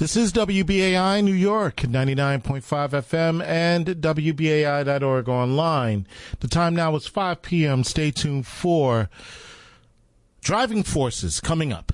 This is WBAI New York, 99.5 FM and WBAI.org online. The time now is 5 p.m. Stay tuned for Driving Forces coming up.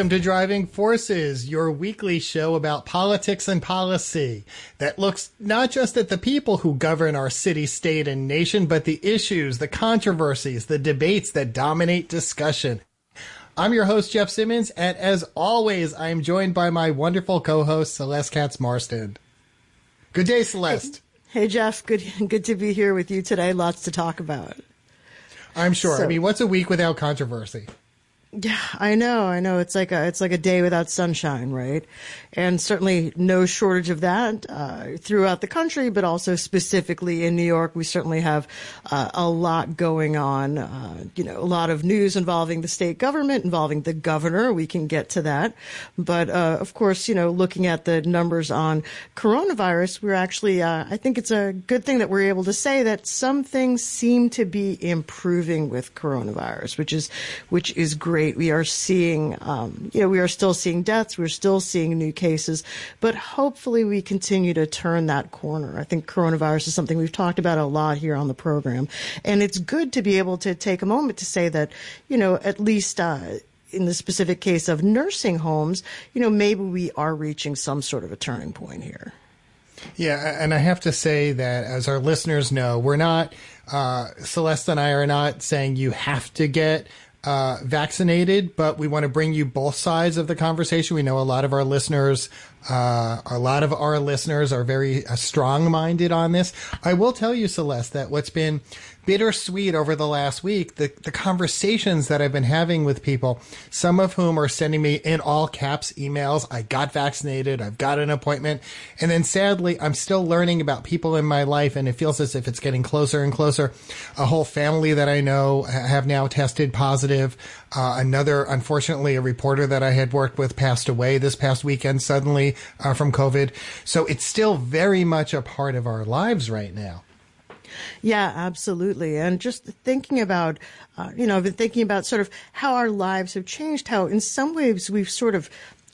Welcome to Driving Forces, your weekly show about politics and policy that looks not just at the people who govern our city, state, and nation, but the issues, the controversies, the debates that dominate discussion. I'm your host, Jeff Simmons, and as always, I am joined by my wonderful co-host, Celeste Katz Marston. Good day, Celeste. Hey, Jeff. Good, good to be here with you today. Lots to talk about. I'm sure. So, I mean, what's a week without controversy? Yeah, I know, I know. It's like a it's like a day without sunshine, right? And certainly no shortage of that uh, throughout the country, but also specifically in New York, we certainly have uh, a lot going on. Uh, you know, a lot of news involving the state government, involving the governor. We can get to that, but uh, of course, you know, looking at the numbers on coronavirus, we're actually. Uh, I think it's a good thing that we're able to say that some things seem to be improving with coronavirus, which is which is great rate. We are seeing, um, you know, we are still seeing deaths. We're still seeing new cases, but hopefully we continue to turn that corner. I think coronavirus is something we've talked about a lot here on the program. And it's good to be able to take a moment to say that, you know, at least, uh, in the specific case of nursing homes, you know, maybe we are reaching some sort of a turning point here. Yeah, and I have to say that as our listeners know, we're not, uh, Celeste and I are not saying you have to get uh, vaccinated, but we want to bring you both sides of the conversation. We know a lot of our listeners, uh, a lot of our listeners are very uh, strong minded on this. I will tell you, Celeste, that what's been bittersweet over the last week, the, the conversations that I've been having with people, some of whom are sending me in all caps emails. I got vaccinated. I've got an appointment. And then sadly, I'm still learning about people in my life and it feels as if it's getting closer and closer. A whole family that I know have now tested positive. Uh, another, unfortunately, a reporter that I had worked with passed away this past weekend suddenly uh, from COVID. So it's still very much a part of our lives right now. Yeah, absolutely. And just thinking about, uh, you know, I've been thinking about sort of how our lives have changed, how in some ways we've sort of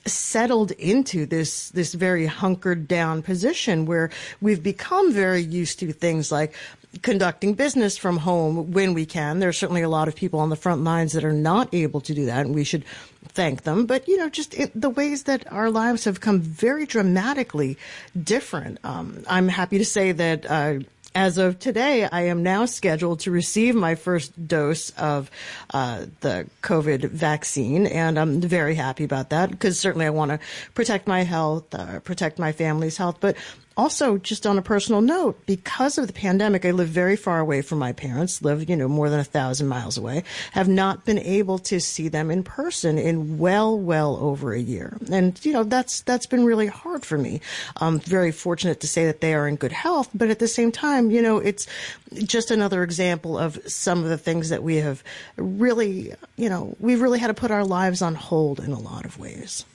settled into this this very hunkered down position where we've become very used to things like conducting business from home when we can. There are certainly a lot of people on the front lines that are not able to do that, and we should thank them. But you know, just the ways that our lives have come very dramatically different. Um, I'm happy to say that. Uh, as of today, I am now scheduled to receive my first dose of uh, the COVID vaccine, and I'm very happy about that because certainly I want to protect my health, uh, protect my family's health, but also, just on a personal note, because of the pandemic, I live very far away from my parents, live, you know, more than a thousand miles away, have not been able to see them in person in well, well over a year. And, you know, that's, that's been really hard for me. I'm very fortunate to say that they are in good health, but at the same time, you know, it's just another example of some of the things that we have really, you know, we've really had to put our lives on hold in a lot of ways.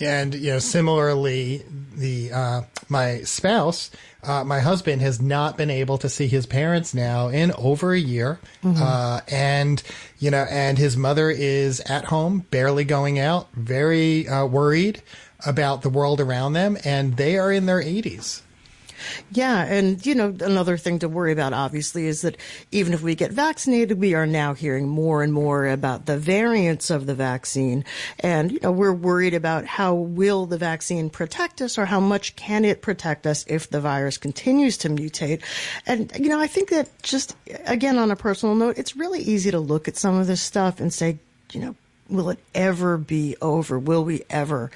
And you know, similarly, the uh, my spouse, uh, my husband, has not been able to see his parents now in over a year, mm-hmm. uh, and you know, and his mother is at home, barely going out, very uh, worried about the world around them, and they are in their eighties. Yeah, and you know another thing to worry about obviously is that even if we get vaccinated, we are now hearing more and more about the variants of the vaccine, and you know we're worried about how will the vaccine protect us or how much can it protect us if the virus continues to mutate. And you know I think that just again on a personal note, it's really easy to look at some of this stuff and say, you know, will it ever be over? Will we ever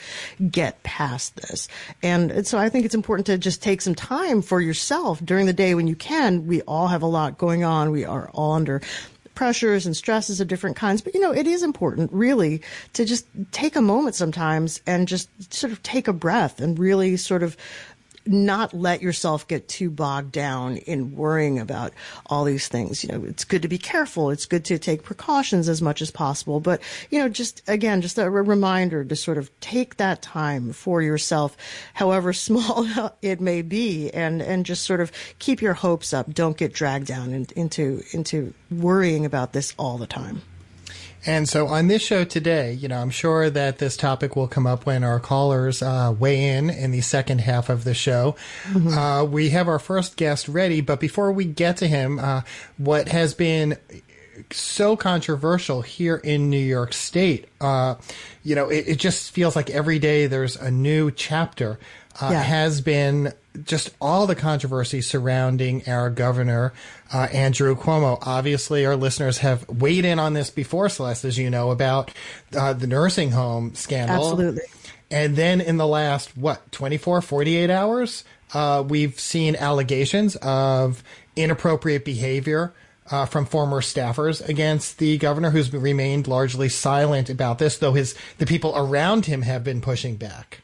get past this? And so I think it's important to just take some time for yourself during the day when you can. We all have a lot going on. We are all under pressures and stresses of different kinds. But you know, it is important really to just take a moment sometimes and just sort of take a breath and really sort of not let yourself get too bogged down in worrying about all these things. You know, it's good to be careful. It's good to take precautions as much as possible. But, you know, just again, just a reminder to sort of take that time for yourself, however small it may be, and, and just sort of keep your hopes up. Don't get dragged down in, into, into worrying about this all the time. And so on this show today, you know, I'm sure that this topic will come up when our callers uh, weigh in in the second half of the show. Mm-hmm. Uh, we have our first guest ready, but before we get to him, uh, what has been so controversial here in New York State, uh, you know, it, it, just feels like every day there's a new chapter. Uh, yeah. Has been just all the controversy surrounding our governor, uh, Andrew Cuomo. Obviously, our listeners have weighed in on this before, Celeste, as you know, about uh, the nursing home scandal. Absolutely. And then in the last, what, 24, 48 hours, uh, we've seen allegations of inappropriate behavior uh, from former staffers against the governor, who's remained largely silent about this, though his the people around him have been pushing back.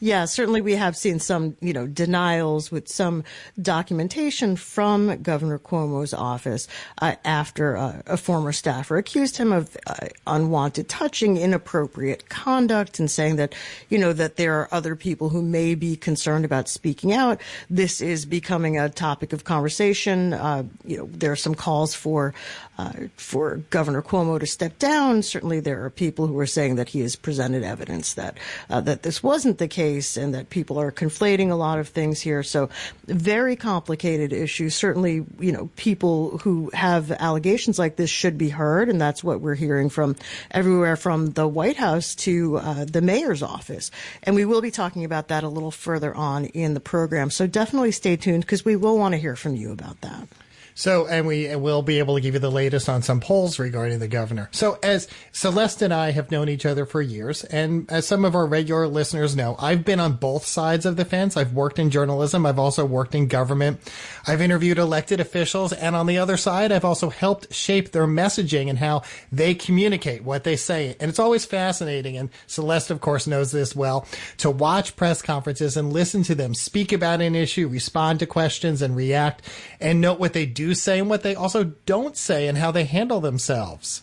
Yeah, certainly we have seen some, you know, denials with some documentation from Governor Cuomo's office uh, after uh, a former staffer accused him of uh, unwanted touching, inappropriate conduct, and saying that, you know, that there are other people who may be concerned about speaking out. This is becoming a topic of conversation. Uh, you know, there are some calls for uh, for Governor Cuomo to step down. Certainly, there are people who are saying that he has presented evidence that uh, that this wasn't the case and that people are conflating a lot of things here. So, very complicated issue. Certainly, you know, people who have allegations like this should be heard, and that's what we're hearing from everywhere from the White House to uh, the mayor's office. And we will be talking about that a little further on in the program. So, definitely stay tuned because we will want to hear from you about that. So, and we will be able to give you the latest on some polls regarding the governor. So, as Celeste and I have known each other for years, and as some of our regular listeners know, I've been on both sides of the fence. I've worked in journalism. I've also worked in government. I've interviewed elected officials. And on the other side, I've also helped shape their messaging and how they communicate what they say. And it's always fascinating. And Celeste, of course, knows this well to watch press conferences and listen to them speak about an issue, respond to questions and react and note what they do say and what they also don't say and how they handle themselves.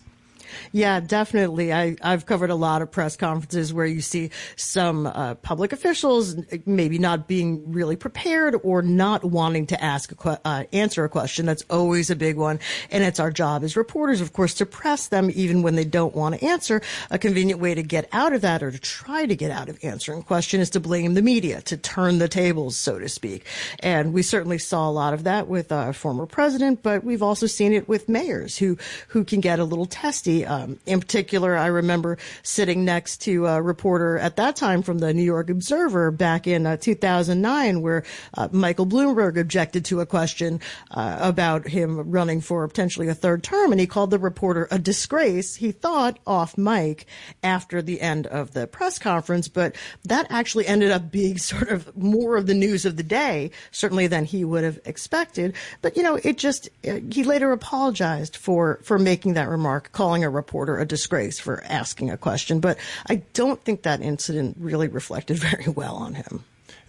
Yeah, definitely. I, I've covered a lot of press conferences where you see some uh, public officials maybe not being really prepared or not wanting to ask a que- uh, answer a question. That's always a big one, and it's our job as reporters, of course, to press them even when they don't want to answer. A convenient way to get out of that or to try to get out of answering a question is to blame the media, to turn the tables, so to speak. And we certainly saw a lot of that with our former president, but we've also seen it with mayors who who can get a little testy um, in particular, I remember sitting next to a reporter at that time from the New York Observer back in uh, 2009, where uh, Michael Bloomberg objected to a question uh, about him running for potentially a third term, and he called the reporter a disgrace. He thought off mic after the end of the press conference, but that actually ended up being sort of more of the news of the day, certainly than he would have expected. But you know, it just he later apologized for for making that remark, calling a reporter a disgrace for asking a question. But I don't think that incident really reflected very well on him.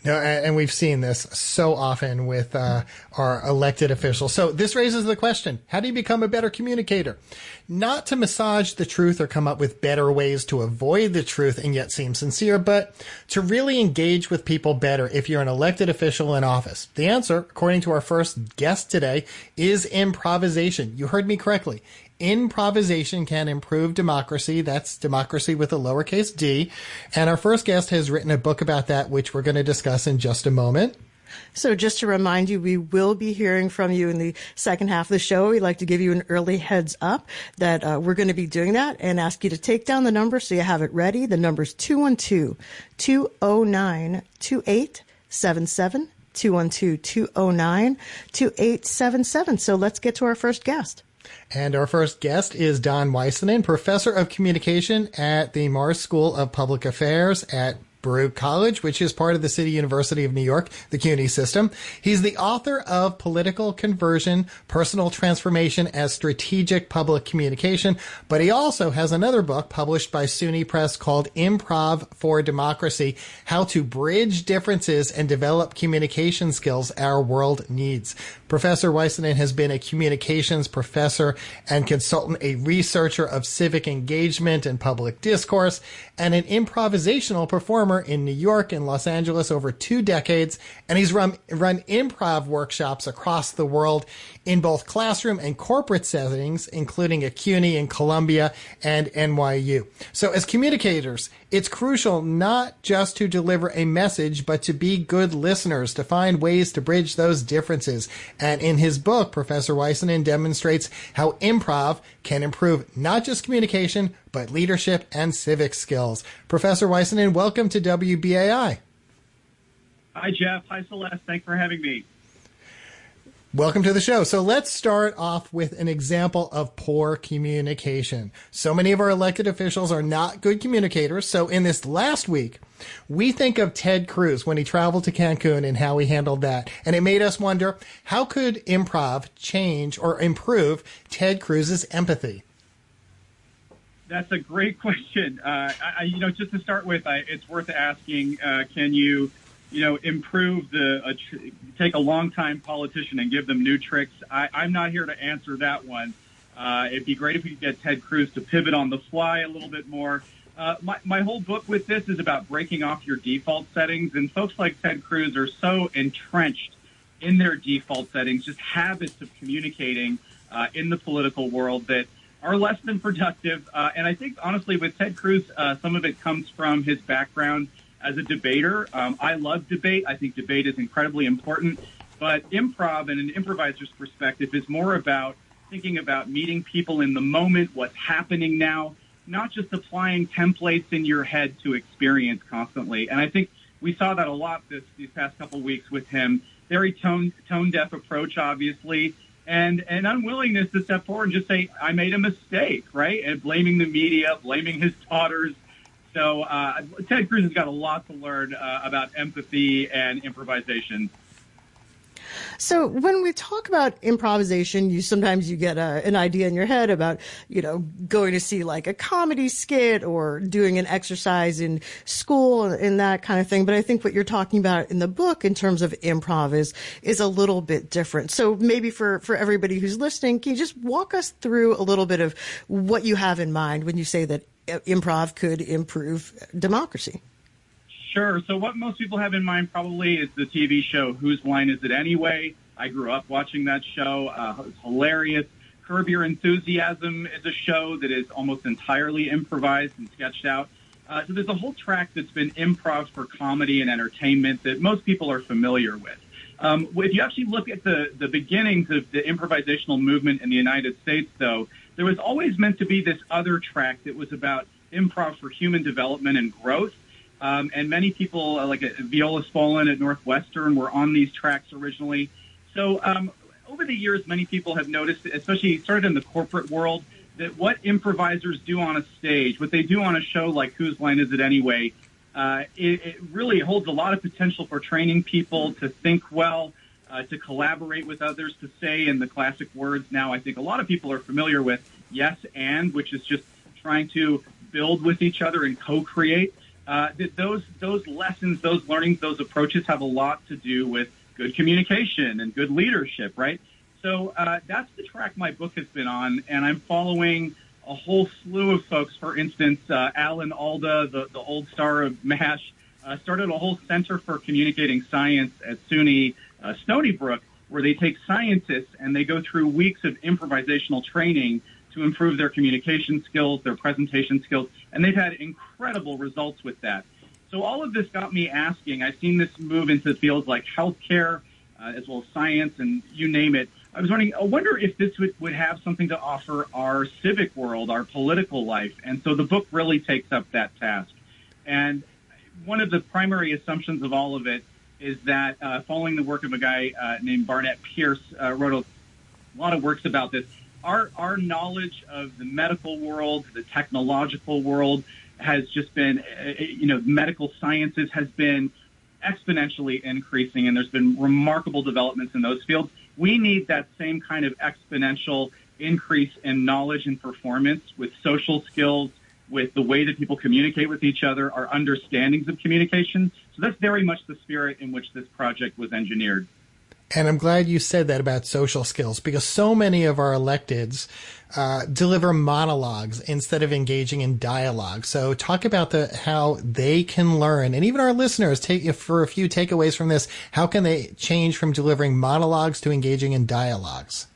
No, and we've seen this so often with uh, our elected officials. So this raises the question: How do you become a better communicator? Not to massage the truth or come up with better ways to avoid the truth and yet seem sincere, but to really engage with people better if you're an elected official in office. The answer, according to our first guest today, is improvisation. You heard me correctly improvisation can improve democracy. That's democracy with a lowercase d. And our first guest has written a book about that, which we're going to discuss in just a moment. So just to remind you, we will be hearing from you in the second half of the show. We'd like to give you an early heads up that uh, we're going to be doing that and ask you to take down the number so you have it ready. The number is 212-209-2877, 212-209-2877. So let's get to our first guest. And our first guest is Don Waisanen, professor of communication at the Marxe School of Public Affairs at Baruch College, which is part of the City University of New York, the CUNY system. He's the author of Political Conversion, Personal Transformation as Strategic Public Communication, but he also has another book published by SUNY Press called Improv for Democracy, How to Bridge Differences and Develop Communication Skills Our World Needs. Professor Waisanen has been a communications professor and consultant, a researcher of civic engagement and public discourse, and an improvisational performer in New York and Los Angeles over two decades. And he's run, run improv workshops across the world in both classroom and corporate settings, including at CUNY and Columbia and NYU. So as communicators, it's crucial not just to deliver a message, but to be good listeners, to find ways to bridge those differences. And in his book, Professor Waisanen demonstrates how improv can improve not just communication, but leadership and civic skills. Professor Waisanen, welcome to WBAI. Hi, Jeff. Hi, Celeste. Thanks for having me. Welcome to the show. So let's start off with an example of poor communication. So many of our elected officials are not good communicators. So in this last week, we think of Ted Cruz when he traveled to Cancun and how he handled that. And it made us wonder, how could improv change or improve Ted Cruz's empathy? That's a great question. Uh, I, you know, just to start with, I, it's worth asking, uh, can you you know, improve the tr- take a long time politician and give them new tricks. I, I'm not here to answer that one. Uh, it'd be great if we could get Ted Cruz to pivot on the fly a little bit more. Uh, my, my whole book with this is about breaking off your default settings, and folks like Ted Cruz are so entrenched in their default settings, just habits of communicating uh, in the political world that are less than productive. Uh, and I think, honestly, with Ted Cruz, uh, some of it comes from his background as a debater. Um, I love debate. I think debate is incredibly important. But improv and an improviser's perspective is more about thinking about meeting people in the moment, what's happening now, not just applying templates in your head to experience constantly. And I think we saw that a lot this, these past couple weeks with him. Very tone tone deaf approach, obviously, and an unwillingness to step forward and just say, "I made a mistake," right? And blaming the media, blaming his daughters, so uh, Ted Cruz has got a lot to learn uh, about empathy and improvisation. So when we talk about improvisation, you sometimes you get a, an idea in your head about, you know, going to see like a comedy skit or doing an exercise in school and that kind of thing. But I think what you're talking about in the book in terms of improv is, is a little bit different. So maybe for, for everybody who's listening, can you just walk us through a little bit of what you have in mind when you say that improv could improve democracy. Sure. So what most people have in mind probably is the TV show Whose Line Is It Anyway? I grew up watching that show. Uh, it's hilarious. Curb Your Enthusiasm is a show that is almost entirely improvised and sketched out. Uh, so there's a whole track that's been improv for comedy and entertainment that most people are familiar with. Um, if you actually look at the, the beginnings of the improvisational movement in the United States, though, there was always meant to be this other track that was about improv for human development and growth. Um, and many people, uh, like uh, Viola Spolin at Northwestern, were on these tracks originally. So um, over the years, many people have noticed, especially started in the corporate world, that what improvisers do on a stage, what they do on a show like Whose Line Is It Anyway, uh, it, it really holds a lot of potential for training people to think well, uh, to collaborate with others, to say in the classic words now I think a lot of people are familiar with yes and, which is just trying to build with each other and co-create. Uh, those those lessons, those learnings, those approaches have a lot to do with good communication and good leadership, right? So uh, that's the track my book has been on, and I'm following a whole slew of folks. For instance, uh, Alan Alda, the, the old star of MASH, uh, started a whole Center for Communicating Science at SUNY uh, Stony Brook, where they take scientists and they go through weeks of improvisational training to improve their communication skills, their presentation skills, and they've had incredible results with that. So all of this got me asking. I've seen this move into fields like healthcare, uh, as well as science, and you name it. I was wondering, I wonder if this would, would have something to offer our civic world, our political life. And so the book really takes up that task. And one of the primary assumptions of all of it is that uh, following the work of a guy uh, named Barnett Pearce, uh, wrote a lot of works about this. our our knowledge of the medical world, the technological world, has just been, uh, you know, medical sciences has been exponentially increasing, and there's been remarkable developments in those fields. We need that same kind of exponential increase in knowledge and performance with social skills, with the way that people communicate with each other, our understandings of communication. So that's very much the spirit in which this project was engineered. And I'm glad you said that about social skills because so many of our electeds uh, deliver monologues instead of engaging in dialogue. So talk about the how they can learn, and even our listeners take for a few takeaways from this. How can they change from delivering monologues to engaging in dialogues?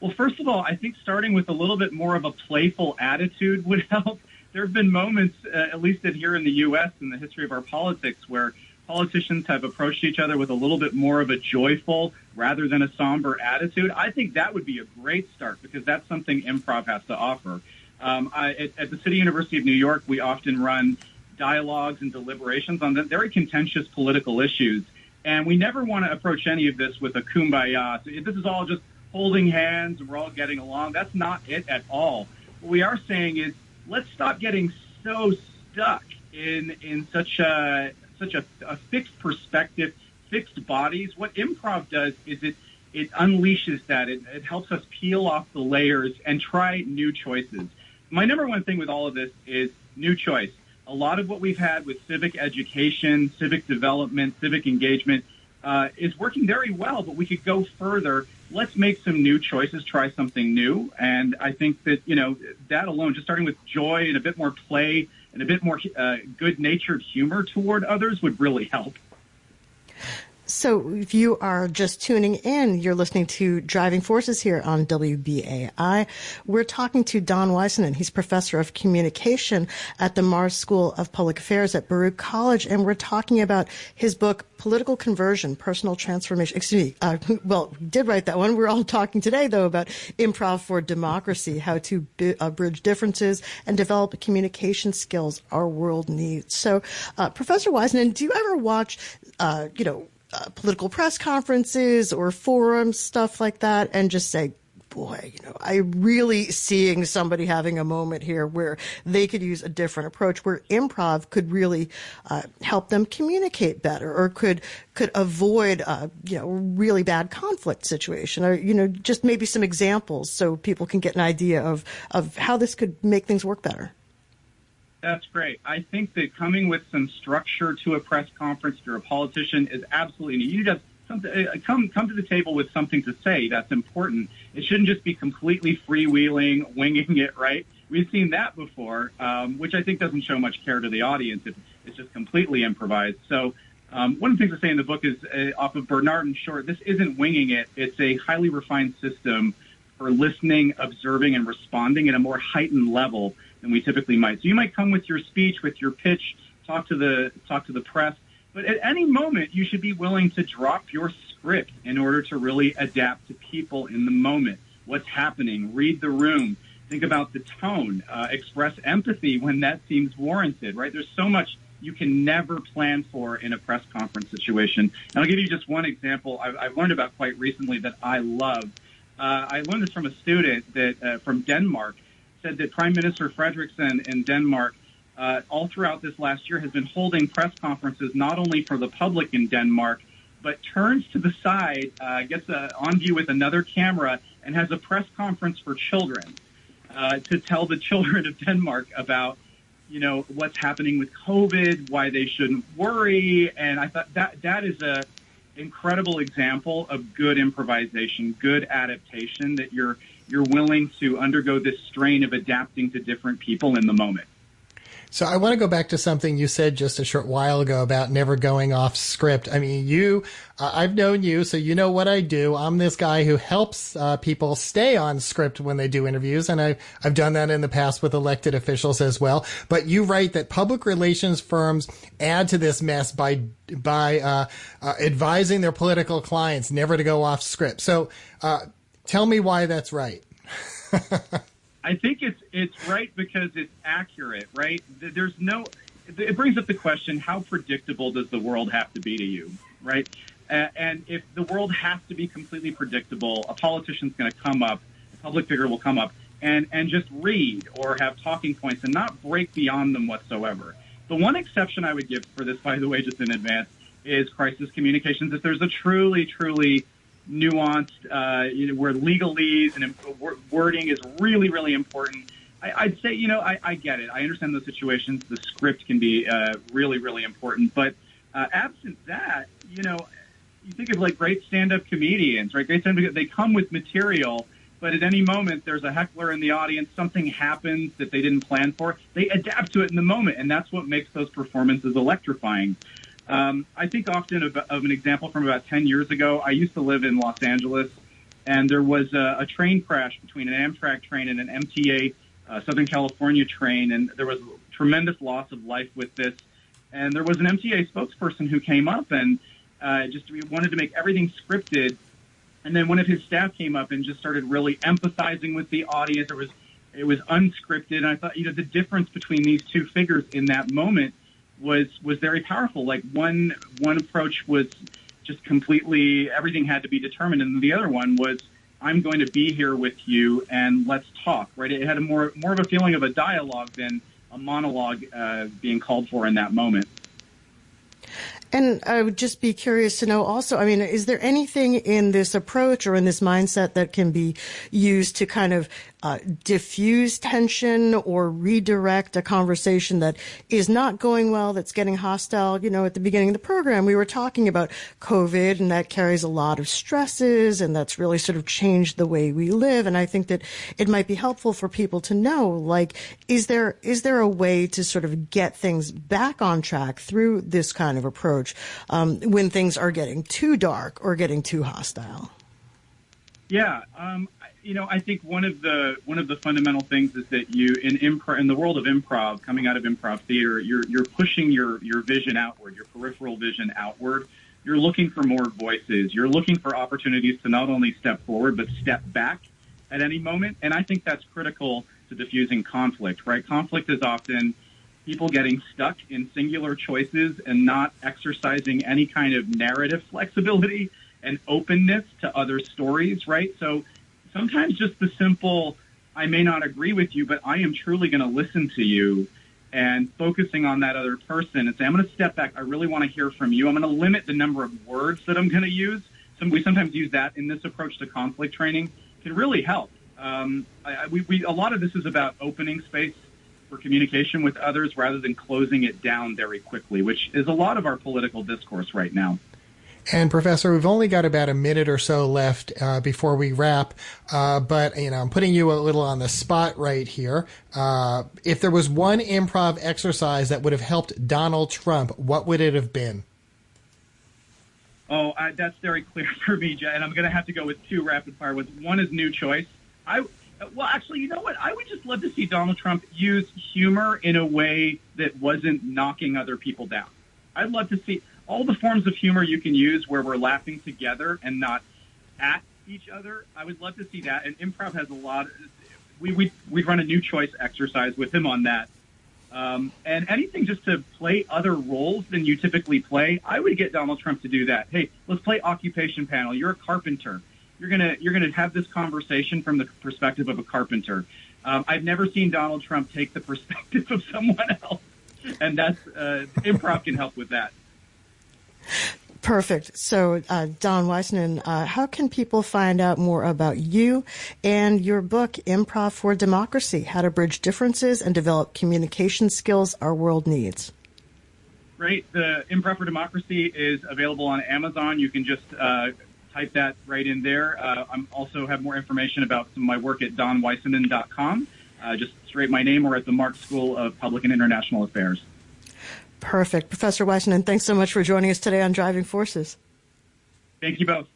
Well, first of all, I think starting with a little bit more of a playful attitude would help. There have been moments, uh, at least here in the U.S. in the history of our politics, where politicians have approached each other with a little bit more of a joyful rather than a somber attitude, I think that would be a great start because that's something improv has to offer. Um, I, at, at the City University of New York, we often run dialogues and deliberations on very contentious political issues. And we never want to approach any of this with a kumbaya. So this is all just holding hands and we're all getting along. That's not it at all. What we are saying is let's stop getting so stuck in in such a such a, a fixed perspective, fixed bodies. What improv does is it it unleashes that. It, it helps us peel off the layers and try new choices. My number one thing with all of this is new choice. A lot of what we've had with civic education, civic development, civic engagement uh, is working very well, but we could go further. Let's make some new choices, try something new. And I think that, you know, that alone, just starting with joy and a bit more play and a bit more uh, good-natured humor toward others would really help. So, if you are just tuning in, you're listening to Driving Forces here on WBAI. We're talking to Don Weissman. He's professor of communication at the Marxe School of Public Affairs at Baruch College, and we're talking about his book, Political Conversion, Personal Transformation. Excuse me. Uh, well, we did write that one. We're all talking today, though, about improv for democracy, how to uh, bridge differences and develop communication skills our world needs. So, uh, Professor Weissman, do you ever watch, uh, you know, uh, political press conferences or forums, stuff like that, and just say, boy, you know, I really seeing somebody having a moment here where they could use a different approach, where improv could really uh, help them communicate better, or could could avoid, uh, you know, really bad conflict situation, or you know, just maybe some examples so people can get an idea of of how this could make things work better. That's great. I think that coming with some structure to a press conference to a politician is absolutely needed. You just uh, come come to the table with something to say. That's important. It shouldn't just be completely freewheeling, winging it. Right? We've seen that before, um, which I think doesn't show much care to the audience. It, it's just completely improvised. So. Um, one of the things I say in the book is uh, off of Bernard and Short. This isn't winging it. It's a highly refined system for listening, observing, and responding at a more heightened level than we typically might. So you might come with your speech, with your pitch, talk to the talk to the press, but at any moment you should be willing to drop your script in order to really adapt to people in the moment. What's happening? Read the room. Think about the tone. Uh, express empathy when that seems warranted. Right? There's so much you can never plan for in a press conference situation. And I'll give you just one example I've, I've learned about quite recently that I love. Uh, I learned this from a student that uh, from Denmark said that Prime Minister Frederiksen in Denmark, uh, all throughout this last year, has been holding press conferences not only for the public in Denmark, but turns to the side, uh, gets a, on view with another camera, and has a press conference for children uh, to tell the children of Denmark about, you know, what's happening with COVID, why they shouldn't worry, and I thought that that is a incredible example of good improvisation, good adaptation that you're you're willing to undergo this strain of adapting to different people in the moment. So I want to go back to something you said just a short while ago about never going off script. I mean, you, uh, I've known you, so you know what I do. I'm this guy who helps uh, people stay on script when they do interviews, and I, I've done that in the past with elected officials as well. But you write that public relations firms add to this mess by by uh, uh advising their political clients never to go off script. So uh, Tell me why that's right. I think it's it's right because it's accurate, right? There's no it brings up the question how predictable does the world have to be to you, right? And if the world has to be completely predictable, a politician's going to come up, a public figure will come up and, and just read or have talking points and not break beyond them whatsoever. The one exception I would give for this, by the way, just in advance, is crisis communications. If there's a truly, truly nuanced, uh, you know, where legalese and wording is really, really important. I, would say, you know, I, I, get it. I understand those situations. The script can be uh, really, really important. But uh, absent that, you know, you think of like great stand-up comedians, right? Great stand-up, they come with material, but at any moment there's a heckler in the audience, something happens that they didn't plan for. They adapt to it in the moment, and that's what makes those performances electrifying. Um, I think often of, of, an example from about 10 years ago. I used to live in Los Angeles, and there was a, a train crash between an Amtrak train and an MTA uh, Southern California train, and there was tremendous loss of life with this. And there was an MTA spokesperson who came up and uh, just wanted to make everything scripted. And then one of his staff came up and just started really empathizing with the audience. It was it was unscripted, and I thought you know the difference between these two figures in that moment was was very powerful. Like one one approach was just completely everything had to be determined, and the other one was I'm going to be here with you and let's talk. Right? It had a more more of a feeling of a dialogue than a monologue uh, being called for in that moment. And I would just be curious to know also, I mean, is there anything in this approach or in this mindset that can be used to kind of uh, diffuse tension or redirect a conversation that is not going well, that's getting hostile. You know, at the beginning of the program, we were talking about COVID and that carries a lot of stresses and that's really sort of changed the way we live. And I think that it might be helpful for people to know, like, is there, is there a way to sort of get things back on track through this kind of approach um, when things are getting too dark or getting too hostile? Yeah, um, you know, I think one of the one of the fundamental things is that you in improv in the world of improv, coming out of improv theater, you're you're pushing your your vision outward, your peripheral vision outward. You're looking for more voices. You're looking for opportunities to not only step forward but step back at any moment. And I think that's critical to diffusing conflict. Right? Conflict is often people getting stuck in singular choices and not exercising any kind of narrative flexibility and openness to other stories. Right? So sometimes just the simple, I may not agree with you, but I am truly going to listen to you and focusing on that other person and say, I'm going to step back. I really want to hear from you. I'm going to limit the number of words that I'm going to use. Some, we sometimes use that in this approach to conflict training can really help. Um, I, we, we, a lot of this is about opening space for communication with others rather than closing it down very quickly, which is a lot of our political discourse right now. And Professor, we've only got about a minute or so left uh, before we wrap. Uh, but you know, I'm putting you a little on the spot right here. Uh, if there was one improv exercise that would have helped Donald Trump, what would it have been? Oh, I, that's very clear for me, Jay. And I'm going to have to go with two rapid fire ones. One is new choice. I well, actually, you know what? I would just love to see Donald Trump use humor in a way that wasn't knocking other people down. I'd love to see all the forms of humor you can use where we're laughing together and not at each other. I would love to see that. And improv has a lot. Of, we we we run a new choice exercise with him on that. Um, and anything just to play other roles than you typically play, I would get Donald Trump to do that. Hey, let's play occupation panel. You're a carpenter. You're gonna you're gonna have this conversation from the perspective of a carpenter. Um, I've never seen Donald Trump take the perspective of someone else, and that's uh, improv can help with that. Perfect. So, uh, Don Weissman, uh, how can people find out more about you and your book, Improv for Democracy How to Bridge Differences and Develop Communication Skills Our World Needs? Great. The Improv for Democracy is available on Amazon. You can just uh, type that right in there. Uh, I also have more information about my work at donwaisanen.com. Uh, just straight my name or at the Marxe School of Public and International Affairs. Perfect. Professor Weissman, thanks so much for joining us today on Driving Forces. Thank you both.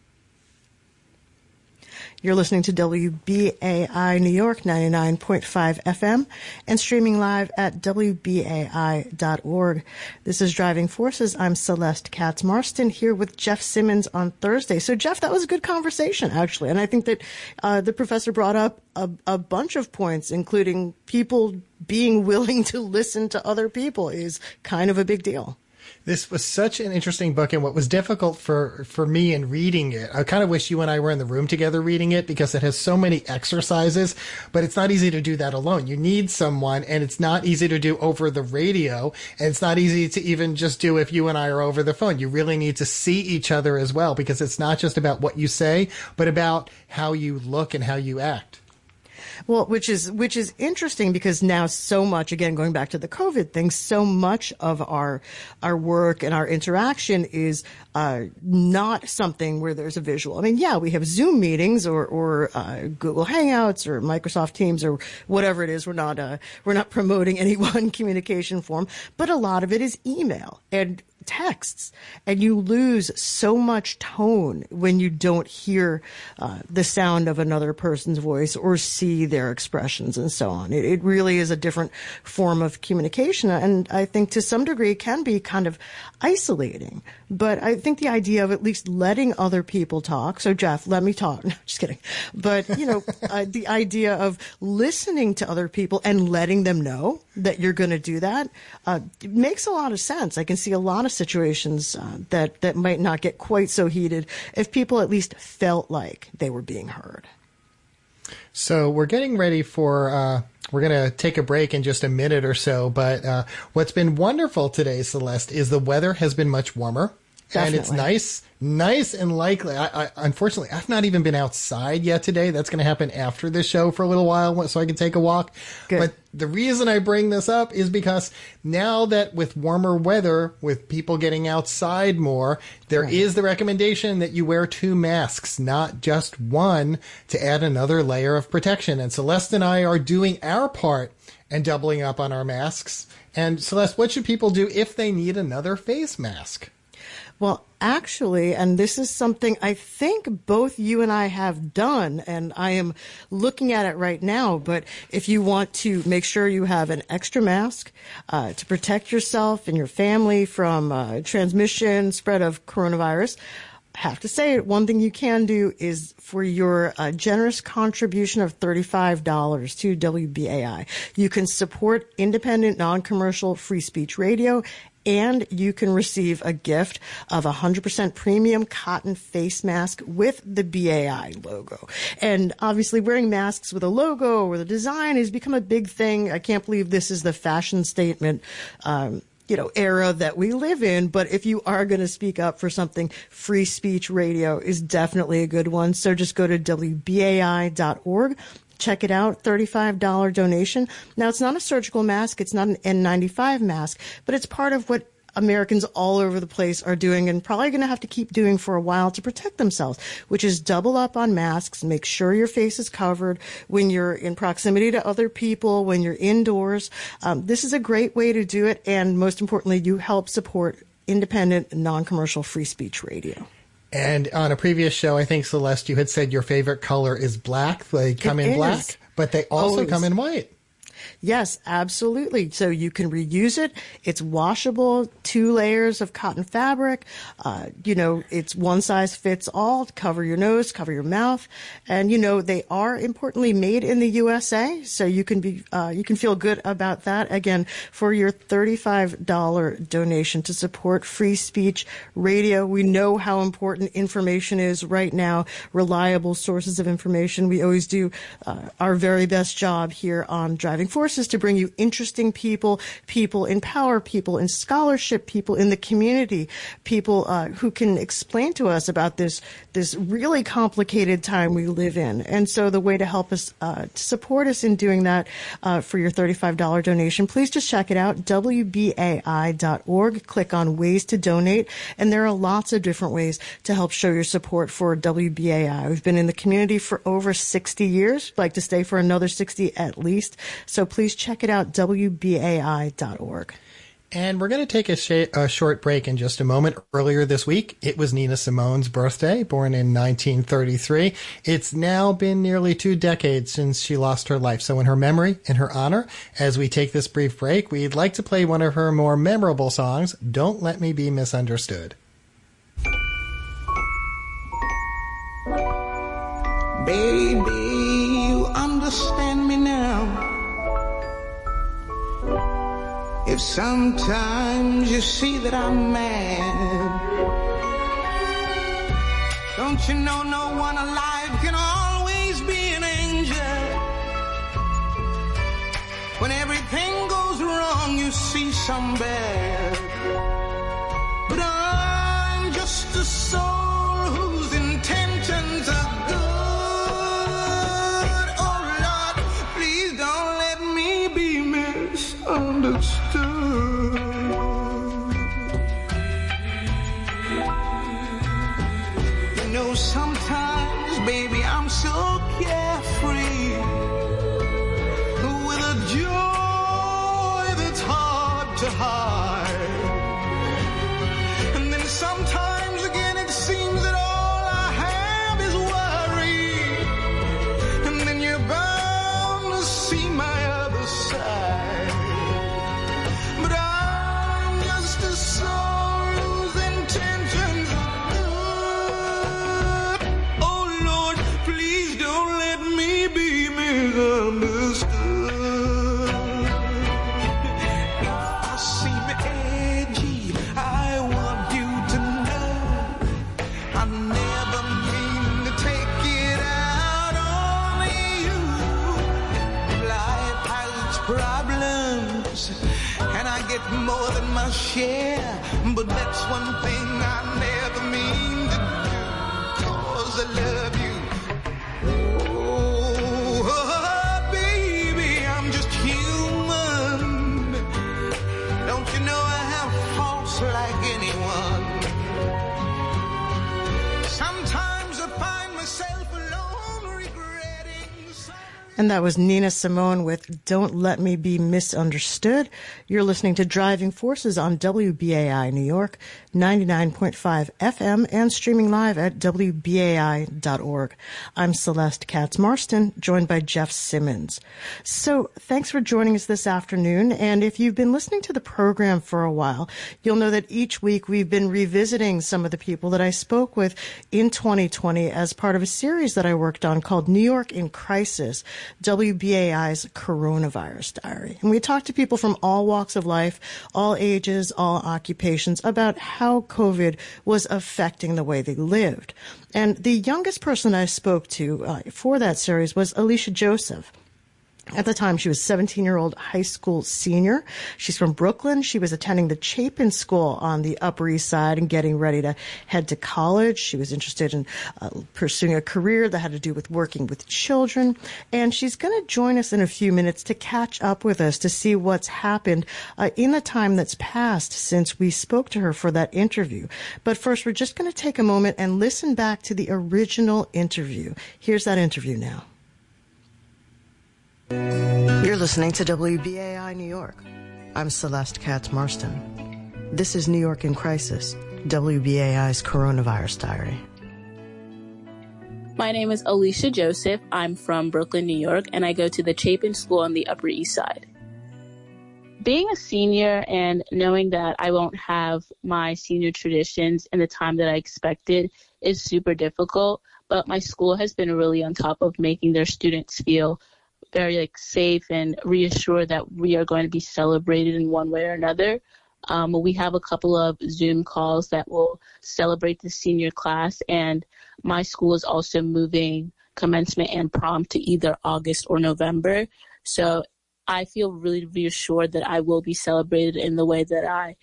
You're listening to WBAI New York 99.5 FM and streaming live at WBAI.org. This is Driving Forces. I'm Celeste Katz Marston here with Jeff Simmons on Thursday. So, Jeff, that was a good conversation, actually. And I think that uh, the professor brought up a, a bunch of points, including people being willing to listen to other people is kind of a big deal. This was such an interesting book, and what was difficult for for me in reading it, I kind of wish you and I were in the room together reading it because it has so many exercises. But it's not easy to do that alone. You need someone, and it's not easy to do over the radio, and it's not easy to even just do if you and I are over the phone. You really need to see each other as well because it's not just about what you say, but about how you look and how you act. Well, which is which is interesting because now so much again going back to the COVID thing, so much of our our work and our interaction is uh, not something where there's a visual. I mean, yeah, we have Zoom meetings or or uh, Google Hangouts or Microsoft Teams or whatever it is. We're not uh, we're not promoting any one communication form, but a lot of it is email and texts and you lose so much tone when you don't hear uh, the sound of another person's voice or see their expressions and so on. It, it, really is a different form of communication. And I think to some degree it can be kind of isolating. But I think the idea of at least letting other people talk. So Jeff, let me talk. No, just kidding. But, you know, uh, the idea of listening to other people and letting them know that you're going to do that uh, makes a lot of sense. I can see a lot of situations uh, that that might not get quite so heated if people at least felt like they were being heard. So we're getting ready for. Uh, we're going to take a break in just a minute or so. But uh, what's been wonderful today, Celeste, is the weather has been much warmer. Definitely. And it's nice, nice and likely. I, I, unfortunately, I've not even been outside yet today. That's going to happen after this show for a little while so I can take a walk. Good. But the reason I bring this up is because now that with warmer weather, with people getting outside more, there right. is the recommendation that you wear two masks, not just one, to add another layer of protection. And Celeste and I are doing our part and doubling up on our masks. And Celeste, what should people do if they need another face mask? Well, actually, and this is something I think both you and I have done, and I am looking at it right now. But if you want to make sure you have an extra mask uh, to protect yourself and your family from uh, transmission, spread of coronavirus, have to say one thing you can do is for your uh, generous contribution of $35 to WBAI, you can support independent, non-commercial free speech radio and you can receive a gift of a 100% premium cotton face mask with the BAI logo. And obviously wearing masks with a logo or the design has become a big thing. I can't believe this is the fashion statement. Um, you know, era that we live in. But if you are going to speak up for something, free speech radio is definitely a good one. So just go to WBAI.org check it out. $35 donation. Now it's not a surgical mask. It's not an N95 mask, but it's part of what Americans all over the place are doing and probably going to have to keep doing for a while to protect themselves, which is double up on masks, make sure your face is covered when you're in proximity to other people, when you're indoors. Um, this is a great way to do it. And most importantly, you help support independent, non-commercial free speech radio. And on a previous show, I think Celeste, you had said your favorite color is black. They come it in is. black, but they also Always. come in white. Yes, absolutely. So you can reuse it. It's washable, two layers of cotton fabric. Uh, you know, it's one size fits all. Cover your nose, cover your mouth, and you know they are importantly made in the USA. So you can be uh, you can feel good about that. Again, for your thirty-five dollar donation to support free speech radio, we know how important information is right now. Reliable sources of information. We always do uh, our very best job here on Driving Forces to bring you interesting people, people in power, people in scholarship, people in the community, people uh, who can explain to us about this this really complicated time we live in. And so the way to help us uh, to support us in doing that uh, for your $35 donation, please just check it out, wbai.org. Click on ways to donate. And there are lots of different ways to help show your support for WBAI. We've been in the community for over 60 years, like to stay for another 60 at least. So please check it out, WBAI.org. And we're going to take a, sh- a, short break in just a moment. Earlier this week, it was Nina Simone's birthday, born in 1933. It's now been nearly two decades since she lost her life. So in her memory, in her honor, as we take this brief break, we'd like to play one of her more memorable songs, Don't Let Me Be Misunderstood. Baby, you understand me now If sometimes you see that I'm mad, don't you know no one alive can always be an angel? When everything goes wrong, you see some bad. But I'm just a soul sometimes, baby, I'm so carefree share. But that's one thing And that was Nina Simone with Don't Let Me Be Misunderstood. You're listening to Driving Forces on WBAI New York, 99.5 FM, and streaming live at WBAI.org. I'm Celeste Katz Marston, joined by Jeff Simmons. So thanks for joining us this afternoon. And if you've been listening to the program for a while, you'll know that each week we've been revisiting some of the people that I spoke with in 2020 as part of a series that I worked on called New York in Crisis, WBAI's Coronavirus Diary. And we talked to people from all walks of life, all ages, all occupations about how COVID was affecting the way they lived. And the youngest person I spoke to uh, for that series was Alicia Joseph. At the time, she was 17 year old high school senior. She's from Brooklyn. She was attending the Chapin School on the Upper East Side and getting ready to head to college. She was interested in uh, pursuing a career that had to do with working with children. And she's going to join us in a few minutes to catch up with us to see what's happened uh, in the time that's passed since we spoke to her for that interview. But first, we're just going to take a moment and listen back to the original interview. Here's that interview now. You're listening to WBAI New York. I'm Celeste Katz Marston. This is New York in Crisis, WBAI's Coronavirus Diary. My name is Alicia Joseph. I'm from Brooklyn, New York, and I go to the Chapin School on the Upper East Side. Being a senior and knowing that I won't have my senior traditions in the time that I expected is super difficult, but my school has been really on top of making their students feel very like safe and reassured that we are going to be celebrated in one way or another. Um, we have a couple of Zoom calls that will celebrate the senior class, and my school is also moving commencement and prom to either August or November. So I feel really reassured that I will be celebrated in the way that I,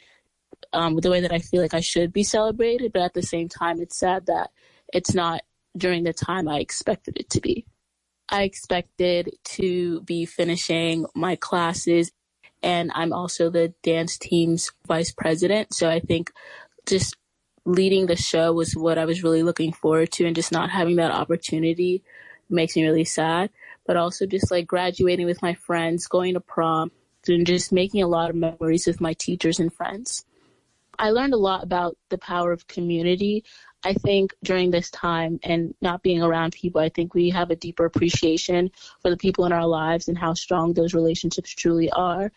um, the way that I feel like I should be celebrated. But at the same time, it's sad that it's not during the time I expected it to be. I expected to be finishing my classes and I'm also the dance team's vice president. So I think just leading the show was what I was really looking forward to and just not having that opportunity makes me really sad. But also just like graduating with my friends, going to prom, and just making a lot of memories with my teachers and friends. I learned a lot about the power of community. I think during this time and not being around people, I think we have a deeper appreciation for the people in our lives and how strong those relationships truly are.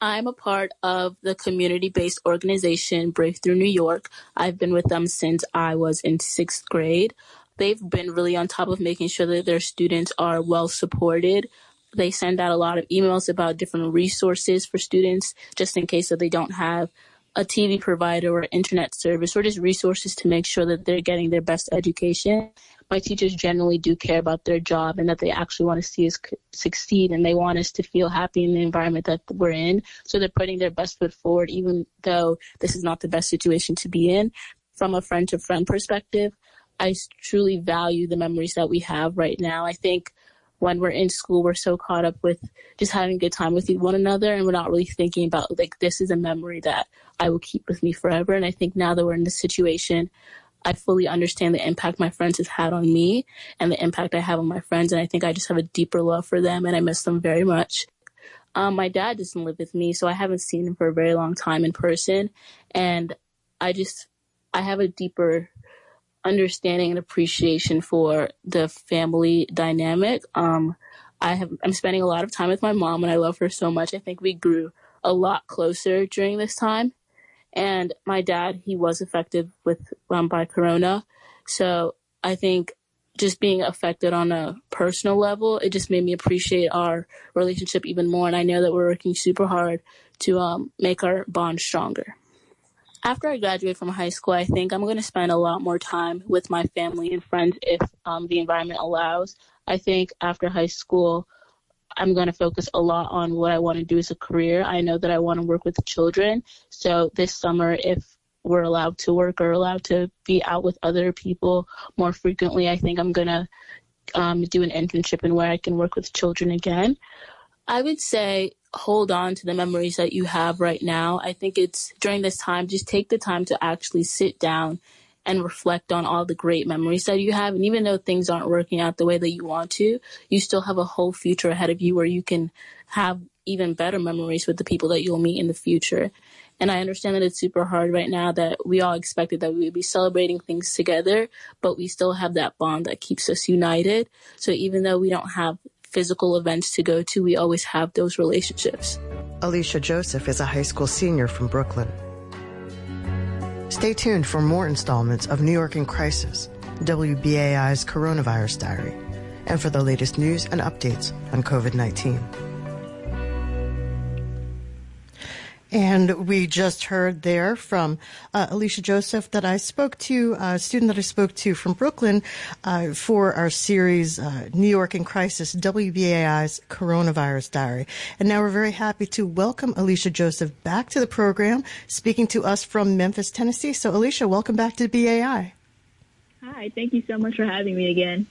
I'm a part of the community based organization Breakthrough New York. I've been with them since I was in sixth grade. They've been really on top of making sure that their students are well supported they send out a lot of emails about different resources for students just in case that they don't have a TV provider or internet service or just resources to make sure that they're getting their best education. My teachers generally do care about their job and that they actually want to see us succeed and they want us to feel happy in the environment that we're in. So they're putting their best foot forward, even though this is not the best situation to be in. From a friend to friend perspective, I truly value the memories that we have right now. I think when we're in school, we're so caught up with just having a good time with one another, and we're not really thinking about like this is a memory that I will keep with me forever. And I think now that we're in this situation, I fully understand the impact my friends has had on me and the impact I have on my friends, and I think I just have a deeper love for them, and I miss them very much. Um, my dad doesn't live with me, so I haven't seen him for a very long time in person, and I just I have a deeper understanding and appreciation for the family dynamic. Um, I have I'm spending a lot of time with my mom and I love her so much. I think we grew a lot closer during this time. And my dad, he was affected with um, by corona, so I think just being affected on a personal level, it just made me appreciate our relationship even more. And I know that we're working super hard to um, make our bond stronger after I graduate from high school, I think I'm going to spend a lot more time with my family and friends if um, the environment allows. I think after high school, I'm going to focus a lot on what I want to do as a career. I know that I want to work with children. So this summer, if we're allowed to work or allowed to be out with other people more frequently, I think I'm going to um, do an internship in where I can work with children again. I would say hold on to the memories that you have right now. I think it's during this time, just take the time to actually sit down and reflect on all the great memories that you have. And even though things aren't working out the way that you want to, you still have a whole future ahead of you where you can have even better memories with the people that you'll meet in the future. And I understand that it's super hard right now that we all expected that we would be celebrating things together, but we still have that bond that keeps us united. So even though we don't have physical events to go to, we always have those relationships. Alicia Joseph is a high school senior from Brooklyn. Stay tuned for more installments of New York in Crisis, WBAI's Coronavirus Diary, and for the latest news and updates on COVID 19. And we just heard there from uh, Alicia Joseph that I spoke to, uh, a student that I spoke to from Brooklyn uh, for our series uh, New York in Crisis, WBAI's Coronavirus Diary. And now we're very happy to welcome Alicia Joseph back to the program, speaking to us from Memphis, Tennessee. So, Alicia, welcome back to BAI. Hi, thank you so much for having me again.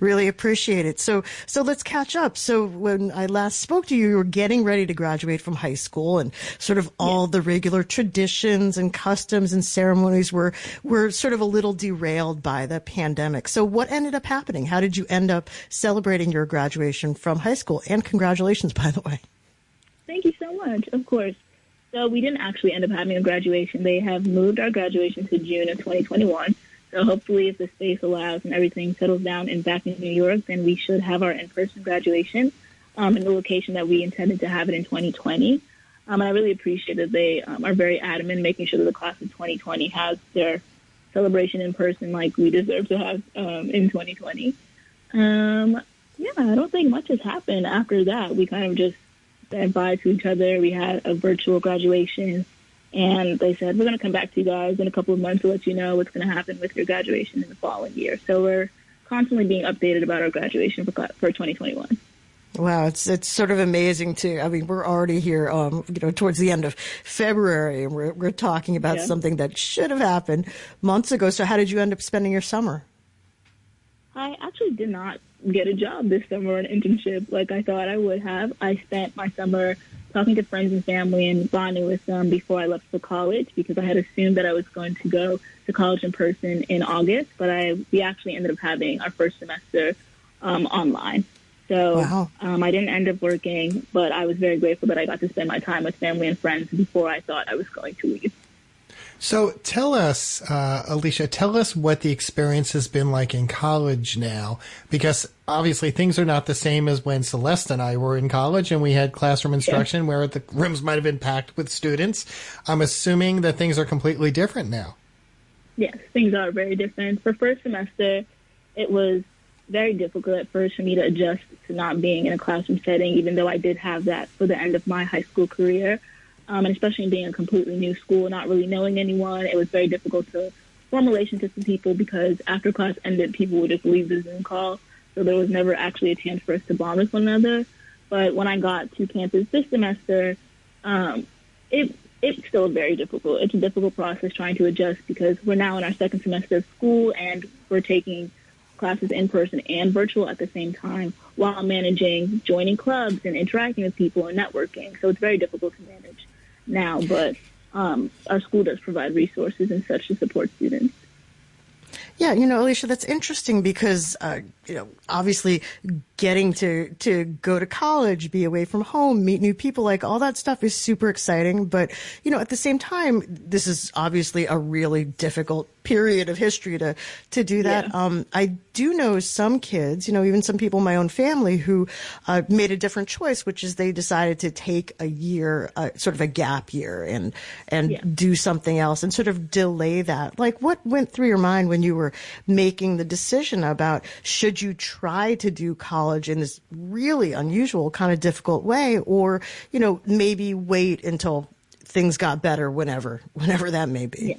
Really appreciate it. So, so let's catch up. So, when I last spoke to you, you were getting ready to graduate from high school, and sort of all the regular traditions and customs and ceremonies were were sort of a little derailed by the pandemic. So, what ended up happening? How did you end up celebrating your graduation from high school? And congratulations, by the way. Thank you so much. Of course. So we didn't actually end up having a graduation. They have moved our graduation to June of 2021. So hopefully, if the space allows and everything settles down and back in New York, then we should have our in-person graduation um, in the location that we intended to have it in 2020. Um, and I really appreciate that they um, are very adamant making sure that the class of 2020 has their celebration in person like we deserve to have um, in 2020. Um, yeah, I don't think much has happened after that. We kind of just said bye to each other. We had a virtual graduation. And they said, we're going to come back to you guys in a couple of months to let you know what's going to happen with your graduation in the following year. So we're constantly being updated about our graduation for, for 2021. Wow, it's it's sort of amazing to. I mean, we're already here, um, you know, towards the end of February, and we're we're talking about Yeah. something that should have happened months ago. So, how did you end up spending your summer? I actually did not get a job this summer an internship like I thought I would have. I spent my summer talking to friends and family and bonding with them before I left for college because I had assumed that I was going to go to college in person in August, but I we actually ended up having our first semester um, online. So Wow. um, I didn't end up working, but I was very grateful that I got to spend my time with family and friends before I thought I was going to leave. So tell us, uh, Alicia, tell us what the experience has been like in college now, because obviously things are not the same as when Celeste and I were in college and we had classroom instruction where the rooms might have been packed with students. I'm assuming that things are completely different now. Yes, things are very different. For first semester, it was very difficult at first for me to adjust to not being in a classroom setting, even though I did have that for the end of my high school career. Um, and especially being a completely new school, not really knowing anyone, it was very difficult to form relationships with people because after class ended, people would just leave the Zoom call. So there was never actually a chance for us to bond with one another. But when I got to campus this semester, um, it it's still very difficult. It's a difficult process trying to adjust because we're now in our second semester of school and we're taking classes in person and virtual at the same time while managing joining clubs and interacting with people and networking. So it's very difficult to manage now, but um, our school does provide resources and such to support students. Yeah, you know, Alicia, that's interesting because, uh, you know, obviously getting to, to go to college, be away from home, meet new people, like all that stuff is super exciting. But, you know, at the same time, this is obviously a really difficult period of history to, to do that. Yeah. Um, I do know some kids, you know, even some people in my own family who, uh, made a different choice, which is they decided to take a year, uh, sort of a gap year and, and Yeah. do something else and sort of delay that. Like what went through your mind when you were making the decision about should you try to do college in this really unusual kind of difficult way or, you know, maybe wait until things got better whenever, whenever that may be.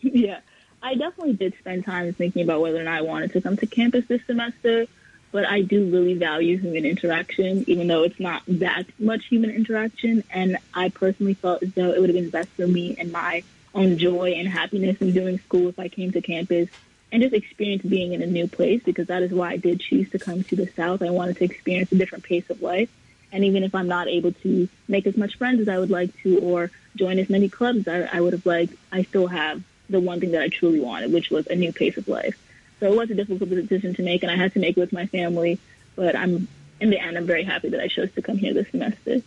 Yeah. yeah. I definitely did spend time thinking about whether or not I wanted to come to campus this semester, but I do really value human interaction, even though it's not that much human interaction. And I personally felt as though it would have been best for me and my own joy and happiness in doing school if I came to campus and just experience being in a new place because that is why I did choose to come to the South. I wanted to experience a different pace of life. And even if I'm not able to make as much friends as I would like to or join as many clubs as I, I would have liked, I still have the one thing that I truly wanted, which was a new pace of life. So it was a difficult decision to make, and I had to make it with my family. But I'm, in the end, I'm very happy that I chose to come here this semester.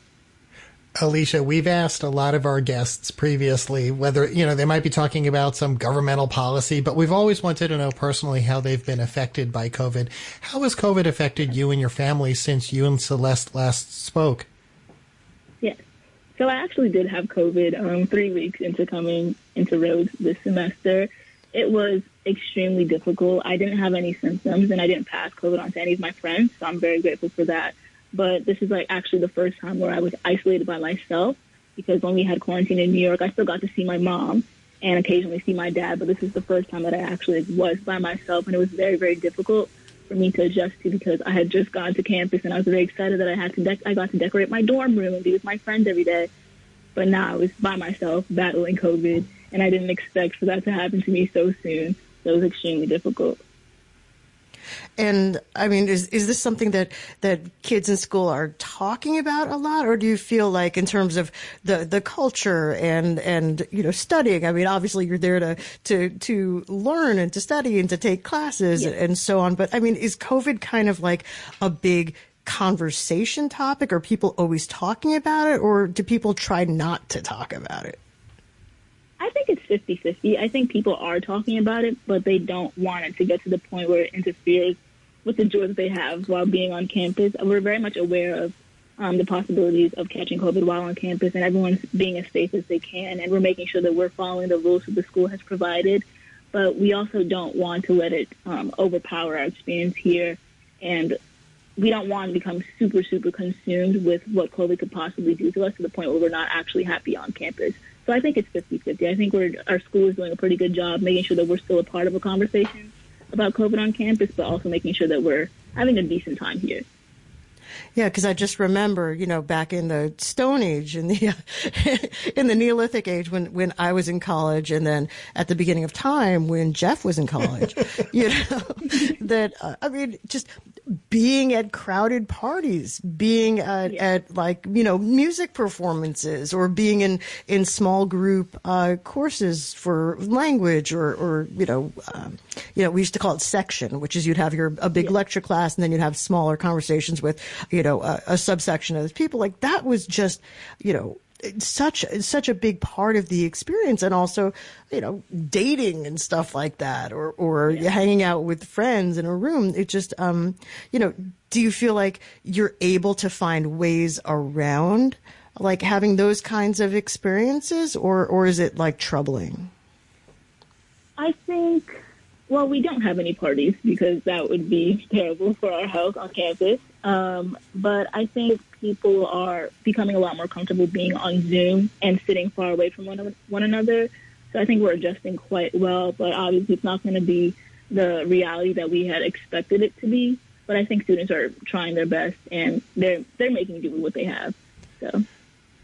Alicia, we've asked a lot of our guests previously whether, you know, they might be talking about some governmental policy, but we've always wanted to know personally how they've been affected by COVID. How has COVID affected you and your family since you and Celeste last spoke? Yes. So I actually did have COVID um, three weeks into coming into Rhodes this semester. It was extremely difficult. I didn't have any symptoms and I didn't pass COVID on to any of my friends, so I'm very grateful for that. But this is like actually the first time where I was isolated by myself because when we had quarantine in New York, I still got to see my mom and occasionally see my dad, but this is the first time that I actually was by myself and it was very, very difficult for me to adjust to because I had just gone to campus and I was very excited that I had to dec- I got to decorate my dorm room and be with my friends every day. But now I was by myself battling COVID and I didn't expect for that to happen to me so soon. So it was extremely difficult. And I mean, is is this something that that kids in school are talking about a lot, or do you feel like, in terms of the the culture and and you know studying? I mean, obviously you're there to to to learn and to study and to take classes and so on. But I mean, is COVID kind of like a big conversation topic? Are people always talking about it, or do people try not to talk about it? I think it's 50 50. I think people are talking about it, but they don't want it to get to the point where it interferes with the joy that they have while being on campus. We're very much aware of um, the possibilities of catching COVID while on campus, and everyone's being as safe as they can, and we're making sure that we're following the rules that the school has provided. But we also don't want to let it um, overpower our experience here, and we don't want to become super, super consumed with what COVID could possibly do to us to the point where we're not actually happy on campus. So I think it's 50-50. I think we're, our school is doing a pretty good job making sure that we're still a part of a conversation about COVID on campus, but also making sure that we're having a decent time here. Yeah, because I just remember, you know, back in the Stone Age, in the in the Neolithic age, when when I was in college, and then at the beginning of time when Jeff was in college, you know, that uh, I mean, just being at crowded parties, being at, at like you know music performances, or being in in small group uh, courses for language, or or you know, um, you know, we used to call it section, which is you'd have your a big lecture class, and then you'd have smaller conversations with you know a, a subsection of people. Like that was just you know such such a big part of the experience and also you know dating and stuff like that or or hanging out with friends in a room. It just um you know do you feel like you're able to find ways around like having those kinds of experiences or or is it like troubling? I think well, we don't have any parties because that would be terrible for our health on campus. Um, but I think people are becoming a lot more comfortable being on Zoom and sitting far away from one, one another. So I think we're adjusting quite well, but obviously it's not going to be the reality that we had expected it to be. But I think students are trying their best and they're they're making do with what they have. So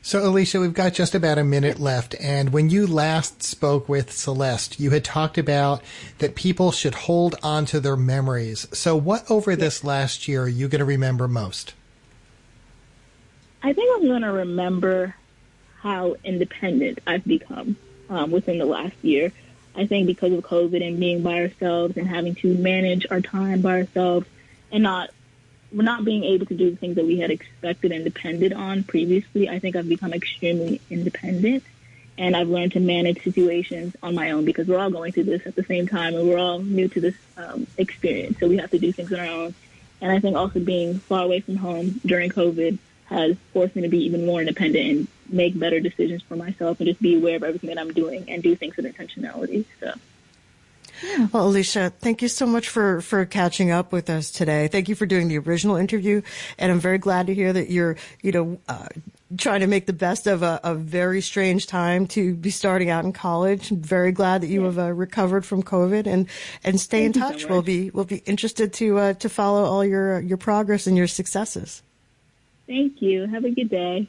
So, Alicia, we've got just about a minute left. And when you last spoke with Celeste, you had talked about that people should hold on to their memories. So, what over this last year are you going to remember most? I think I'm going to remember how independent I've become um, within the last year. I think because of COVID and being by ourselves and having to manage our time by ourselves and not not being able to do the things that we had expected and depended on previously. I think I've become extremely independent and I've learned to manage situations on my own because we're all going through this at the same time and we're all new to this um, experience. So we have to do things on our own. And I think also being far away from home during COVID has forced me to be even more independent and make better decisions for myself and just be aware of everything that I'm doing and do things with intentionality. So. Well, Alicia, thank you so much for, for catching up with us today. Thank you for doing the original interview. And I'm very glad to hear that you're, you know, uh, trying to make the best of a, a, very strange time to be starting out in college. I'm very glad that you have uh, recovered from COVID and, and stay Thank in you so touch. we'll be, we'll be interested to, uh, to follow all your, your progress and your successes. Thank you. Have a good day.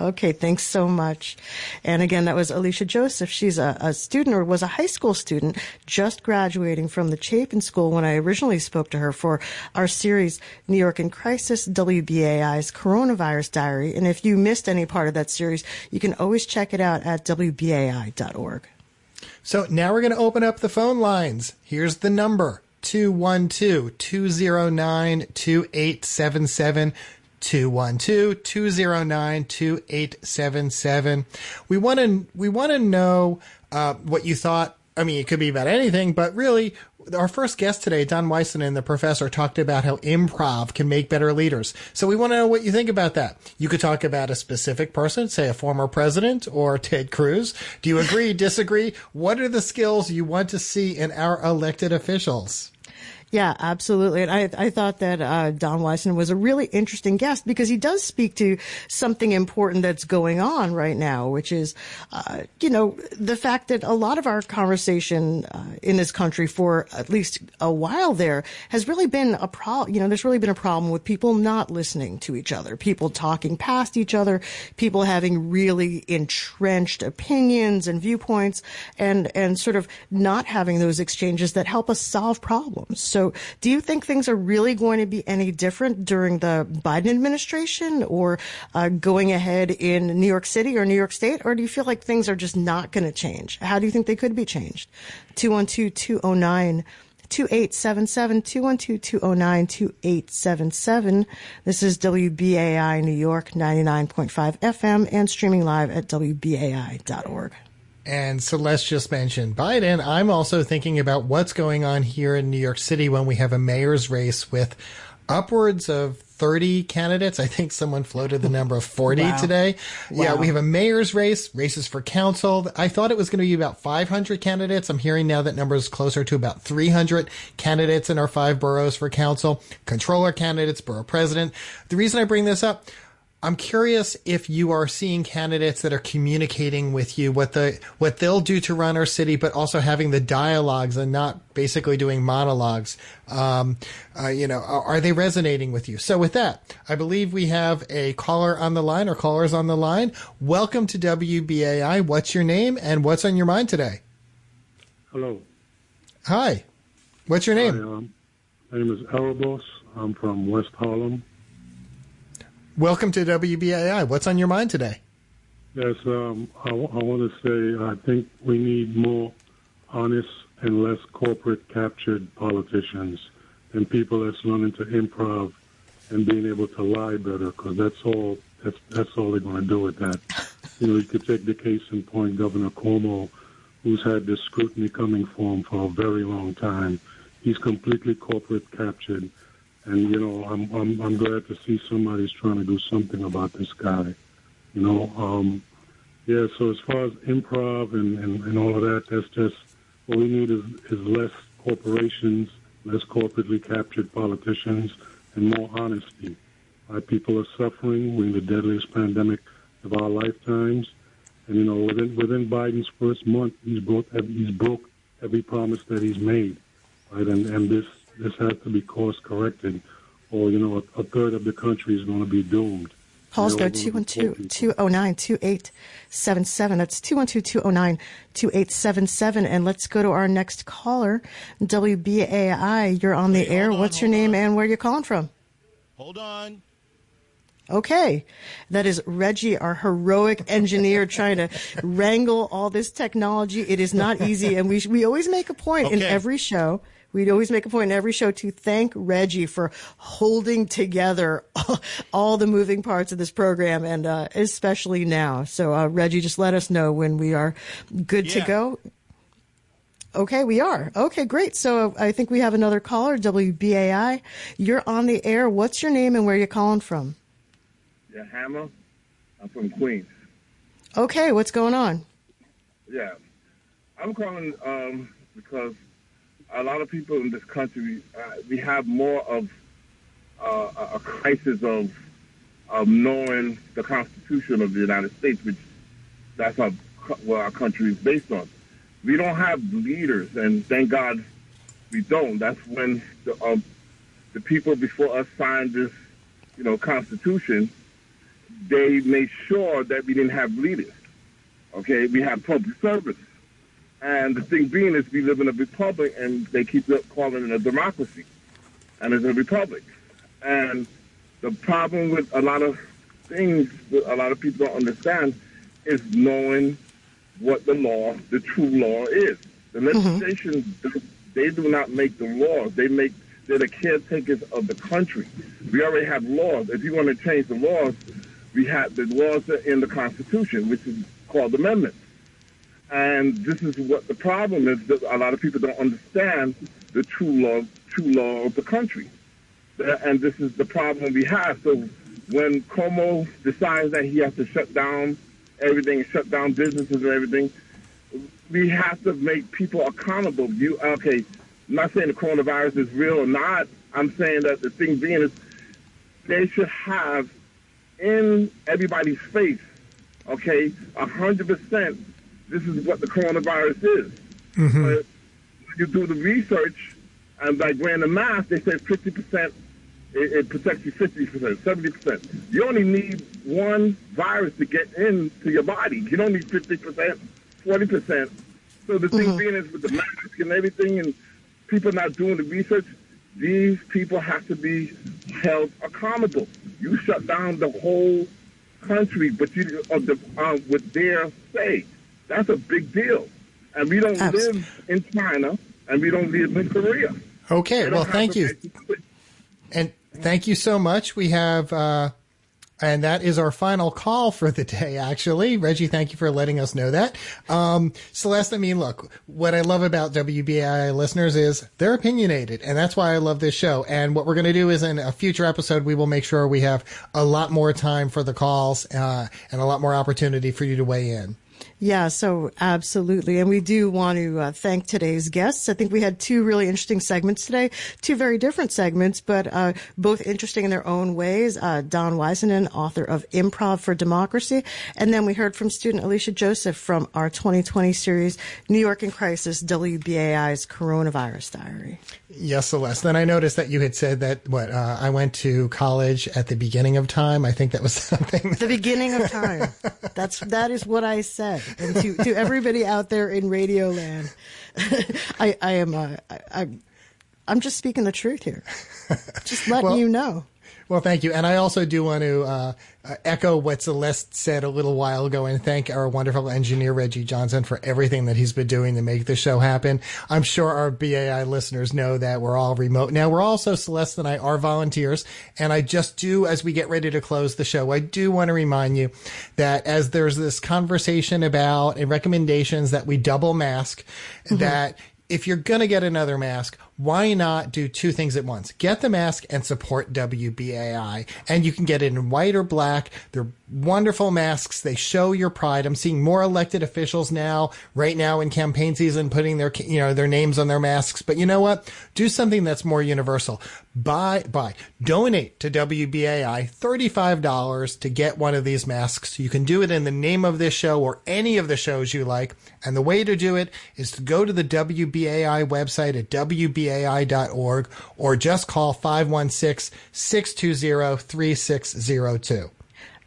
Okay, thanks so much. And again, that was Alicia Joseph. She's a, a student or was a high school student just graduating from the Chapin School when I originally spoke to her for our series, New York in Crisis, WBAI's Coronavirus Diary. And if you missed any part of that series, you can always check it out at WBAI.org. So, now we're going to open up the phone lines. Here's the number 212 209 2877. 212-209-2877. We want to we want to know uh, what you thought. I mean, it could be about anything, but really, our first guest today, Don Waisanen, the professor, talked about how improv can make better leaders. So we want to know what you think about that. You could talk about a specific person, say a former president or Ted Cruz. Do you agree, disagree? What are the skills you want to see in our elected officials? Yeah, absolutely. And I, I thought that uh, Don Waisanen was a really interesting guest because he does speak to something important that's going on right now, which is, uh, you know, the fact that a lot of our conversation uh, in this country for at least a while there has really been a problem. You know, there's really been a problem with people not listening to each other, people talking past each other, people having really entrenched opinions and viewpoints, and and sort of not having those exchanges that help us solve problems. So, do you think things are really going to be any different during the Biden administration, or uh, going ahead in New York City or New York State, or do you feel like things are just not going to change? How do you think they could be changed? Two one two two zero nine. 2877 212 209 2877. This is WBAI New York 99.5 FM and streaming live at WBAI.org. And Celeste just mentioned Biden. I'm also thinking about what's going on here in New York City when we have a mayor's race with upwards of 30 candidates. I think someone floated the number of 40 Wow. today. Yeah, we have a mayor's race, races for council. I thought it was going to be about 500 candidates. I'm hearing now that number is closer to about 300 candidates in our five boroughs for council, controller candidates, borough president. The reason I bring this up, I'm curious if you are seeing candidates that are communicating with you what the what they'll do to run our city, but also having the dialogues and not basically doing monologues. Um, uh, you know, are, are they resonating with you? So with that, I believe we have a caller on the line or callers on the line. Welcome to WBAI. What's your name and what's on your mind today? Hello. Hi. What's your name? Hi, um, my name is Erebos. I'm from West Harlem. Welcome to WBAI. What's on your mind today? Yes, um, I, want to say I think we need more honest and less corporate captured politicians and people that's learning to improv and being able to lie better because that's all that's that's all they're going to do with that. You know, you could take the case in point, Governor Cuomo, who's had this scrutiny coming for him for a very long time. He's completely corporate captured, and you know, I'm I'm I'm glad to see somebody's trying to do something about this guy. You know, um, yeah. So as far as improv and, and, and all of that, that's just what we need is, is less corporations, less corporately captured politicians, and more honesty. Our people are suffering. We're in the deadliest pandemic of our lifetimes. And, you know, within, within Biden's first month, he's broke, he's broke every promise that he's made, right? And, and this, this has to be course corrected, or, you know, a, a third of the country is going to be doomed. Calls go And gonna 212-209-2877. That's 212 209 2877. And let's go to our next caller, WBAI. You're on the Wait, air. on, What's your name on. and where are you calling from? Hold on. Okay. That is Reggie, our heroic engineer, trying to wrangle all this technology. It is not easy. And we, we always make a point in every show. We'd always make a point in every show to thank Reggie for holding together all the moving parts of this program and, uh, especially now. So, uh, Reggie, just let us know when we are good to go. Okay, we are. Okay, great. So I think we have another caller, WBAI. You're on the air. What's your name and where are you calling from? Yeah, Hammer. I'm from Queens. Okay, what's going on? Yeah, I'm calling um, because a lot of people in this country uh, we have more of uh, a- crisis of of knowing the Constitution of the United States, which that's our, what our country is based on. We don't have leaders, and thank God we don't. That's when the um, the people before us signed this, you know, Constitution. They made sure that we didn't have leaders. Okay, we have public service. And the thing being is we live in a republic and they keep calling it a democracy. And it's a republic. And the problem with a lot of things that a lot of people don't understand is knowing what the law, the true law is. The mm-hmm. legislation, they do not make the laws. They make, they're the caretakers of the country. We already have laws. If you want to change the laws, we have the laws are in the Constitution, which is called amendments. And this is what the problem is that a lot of people don't understand the true law, true law of the country. And this is the problem we have. So when Cuomo decides that he has to shut down everything, shut down businesses and everything, we have to make people accountable. You okay? I'm not saying the coronavirus is real or not. I'm saying that the thing being is they should have in everybody's face, okay, a hundred percent. This is what the coronavirus is. Mm-hmm. But when you do the research, and by wearing the mask, they say fifty percent. It, it protects you fifty percent, seventy percent. You only need one virus to get into your body. You don't need fifty percent, forty percent. So the thing mm-hmm. being is with the mask and everything, and people not doing the research, these people have to be held accountable. You shut down the whole country, but you of the um, with their say. That's a big deal, and we don't Abs- live in China, and we don't live in Korea. Okay, well, thank you. And thank you so much. We have, uh, and that is our final call for the day, actually. Reggie, thank you for letting us know that. Um, Celeste, I mean, look, what I love about WBI listeners is they're opinionated, and that's why I love this show. And what we're going to do is in a future episode, we will make sure we have a lot more time for the calls, uh, and a lot more opportunity for you to weigh in. Yeah, so absolutely. And we do want to uh, thank today's guests. I think we had two really interesting segments today, two very different segments, but uh, both interesting in their own ways. Uh, Don Waisanen, author of Improv for Democracy. And then we heard from student Alicia Joseph from our 2020 series, New York in Crisis, WBAI's Coronavirus Diary. Yes, Celeste. Then I noticed that you had said that what uh, I went to college at the beginning of time. I think that was something. The beginning of time. That's that is what I said. And to, to everybody out there in Radio Land, I, I am uh, I, I, I'm just speaking the truth here. Just letting Well- you know. Well, thank you. And I also do want to uh, echo what Celeste said a little while ago and thank our wonderful engineer, Reggie Johnson, for everything that he's been doing to make the show happen. I'm sure our BAI listeners know that we're all remote. Now, we're also, Celeste and I are volunteers. And I just do, as we get ready to close the show, I do want to remind you that as there's this conversation about and recommendations that we double mask, that if you're going to get another mask, why not do two things at once? Get the mask and support WBAI. And you can get it in white or black. They're wonderful masks. They show your pride. I'm seeing more elected officials now, right now in campaign season, putting their, you know, their names on their masks. But you know what? Do something that's more universal. Buy, buy, donate to WBAI $35 to get one of these masks. You can do it in the name of this show or any of the shows you like. And the way to do it is to go to the WBAI website at WBAI.org or just call 516 620 3602.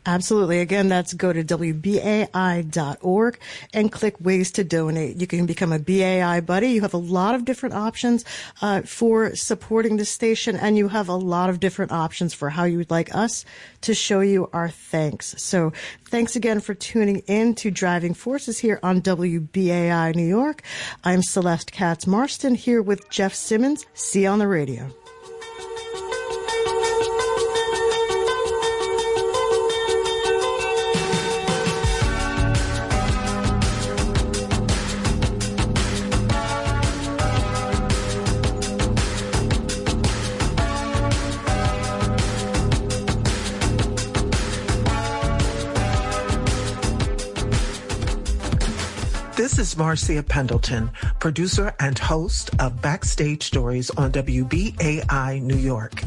Absolutely. Again, that's go to WBAI.org and click ways to donate. You can become a BAI buddy. You have a lot of different options uh, for supporting the station, and you have a lot of different options for how you would like us to show you our thanks. So thanks again for tuning in to Driving Forces here on WBAI New York. I'm Celeste Katz Marston here with Jeff Simmons. See you on the radio. Marcia Pendleton, producer and host of Backstage Stories on WBAI New York.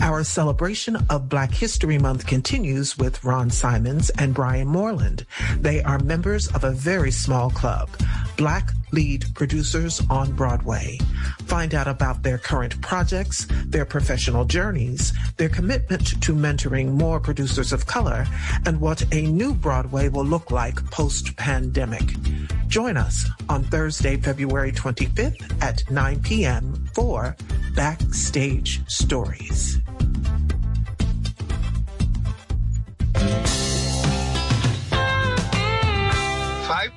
Our celebration of Black History Month continues with Ron Simons and Brian Moreland. They are members of a very small club, Black Lead Producers on Broadway. Find out about their current projects, their professional journeys, their commitment to mentoring more producers of color, and what a new Broadway will look like post-pandemic. Join us on Thursday, February 25th at 9 p.m. for Backstage Stories.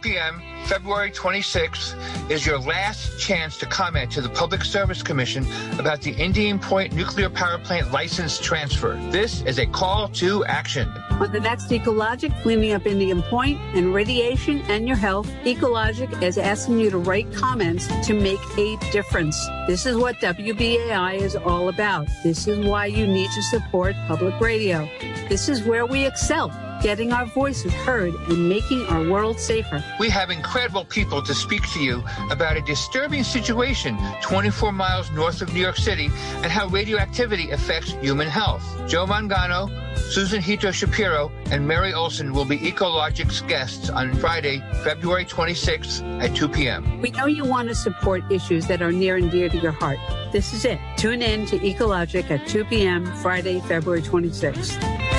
P.m. February 26th is your last chance to comment to the Public Service Commission about the Indian Point nuclear power plant license transfer. This is a call to action. On the next Ecologic, cleaning up Indian Point and radiation and your health, Ecologic is asking you to write comments to make a difference. This is what WBAI is all about. This is why you need to support public radio. This is where we excel, getting our voices heard and making our world safer. We have incredible people to speak to you about a disturbing situation 24 miles north of New York City and how radioactivity affects human health. Joe Mangano, Susan Hito Shapiro, and Mary Olson will be Ecologic's guests on Friday, February 26th at 2 p.m. We know you want to support issues that are near and dear to your heart. This is it. Tune in to Ecologic at 2 p.m. Friday, February 26th.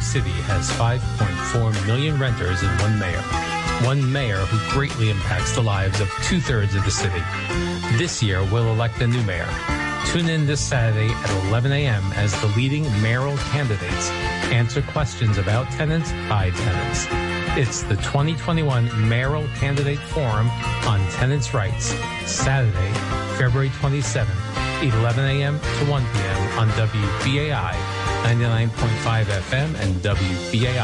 York City has 5.4 million renters and one mayor. One mayor who greatly impacts the lives of two thirds of the city. This year, we'll elect a new mayor. Tune in this Saturday at 11 a.m. as the leading mayoral candidates answer questions about tenants by tenants. It's the 2021 Mayoral Candidate Forum on Tenants' Rights, Saturday, February 27th, 11 a.m. to 1 p.m. on WBAI 99.5 FM and WBAI.org.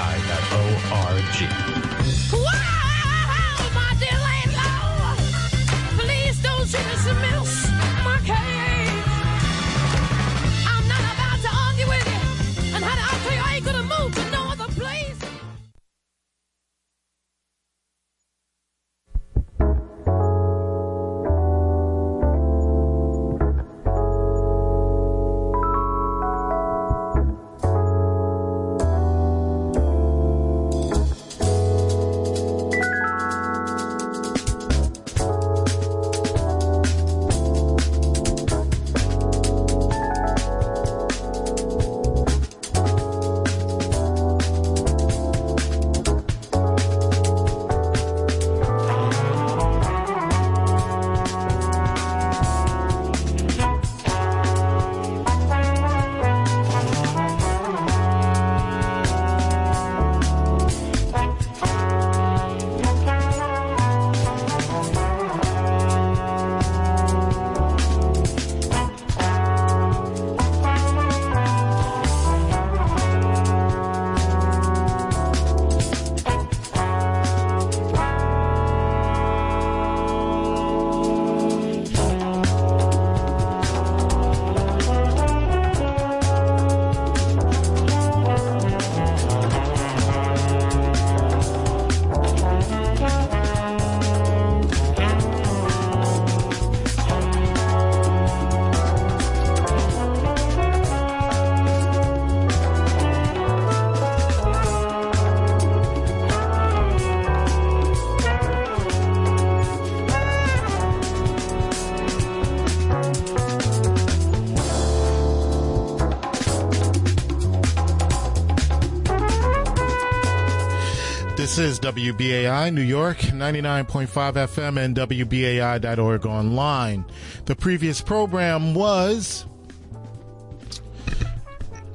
This is WBAI New York, 99.5 FM and WBAI.org online. The previous program was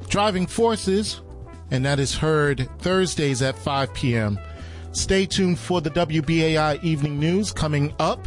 Driving Forces, and that is heard Thursdays at 5 p.m. Stay tuned for the WBAI Evening News coming up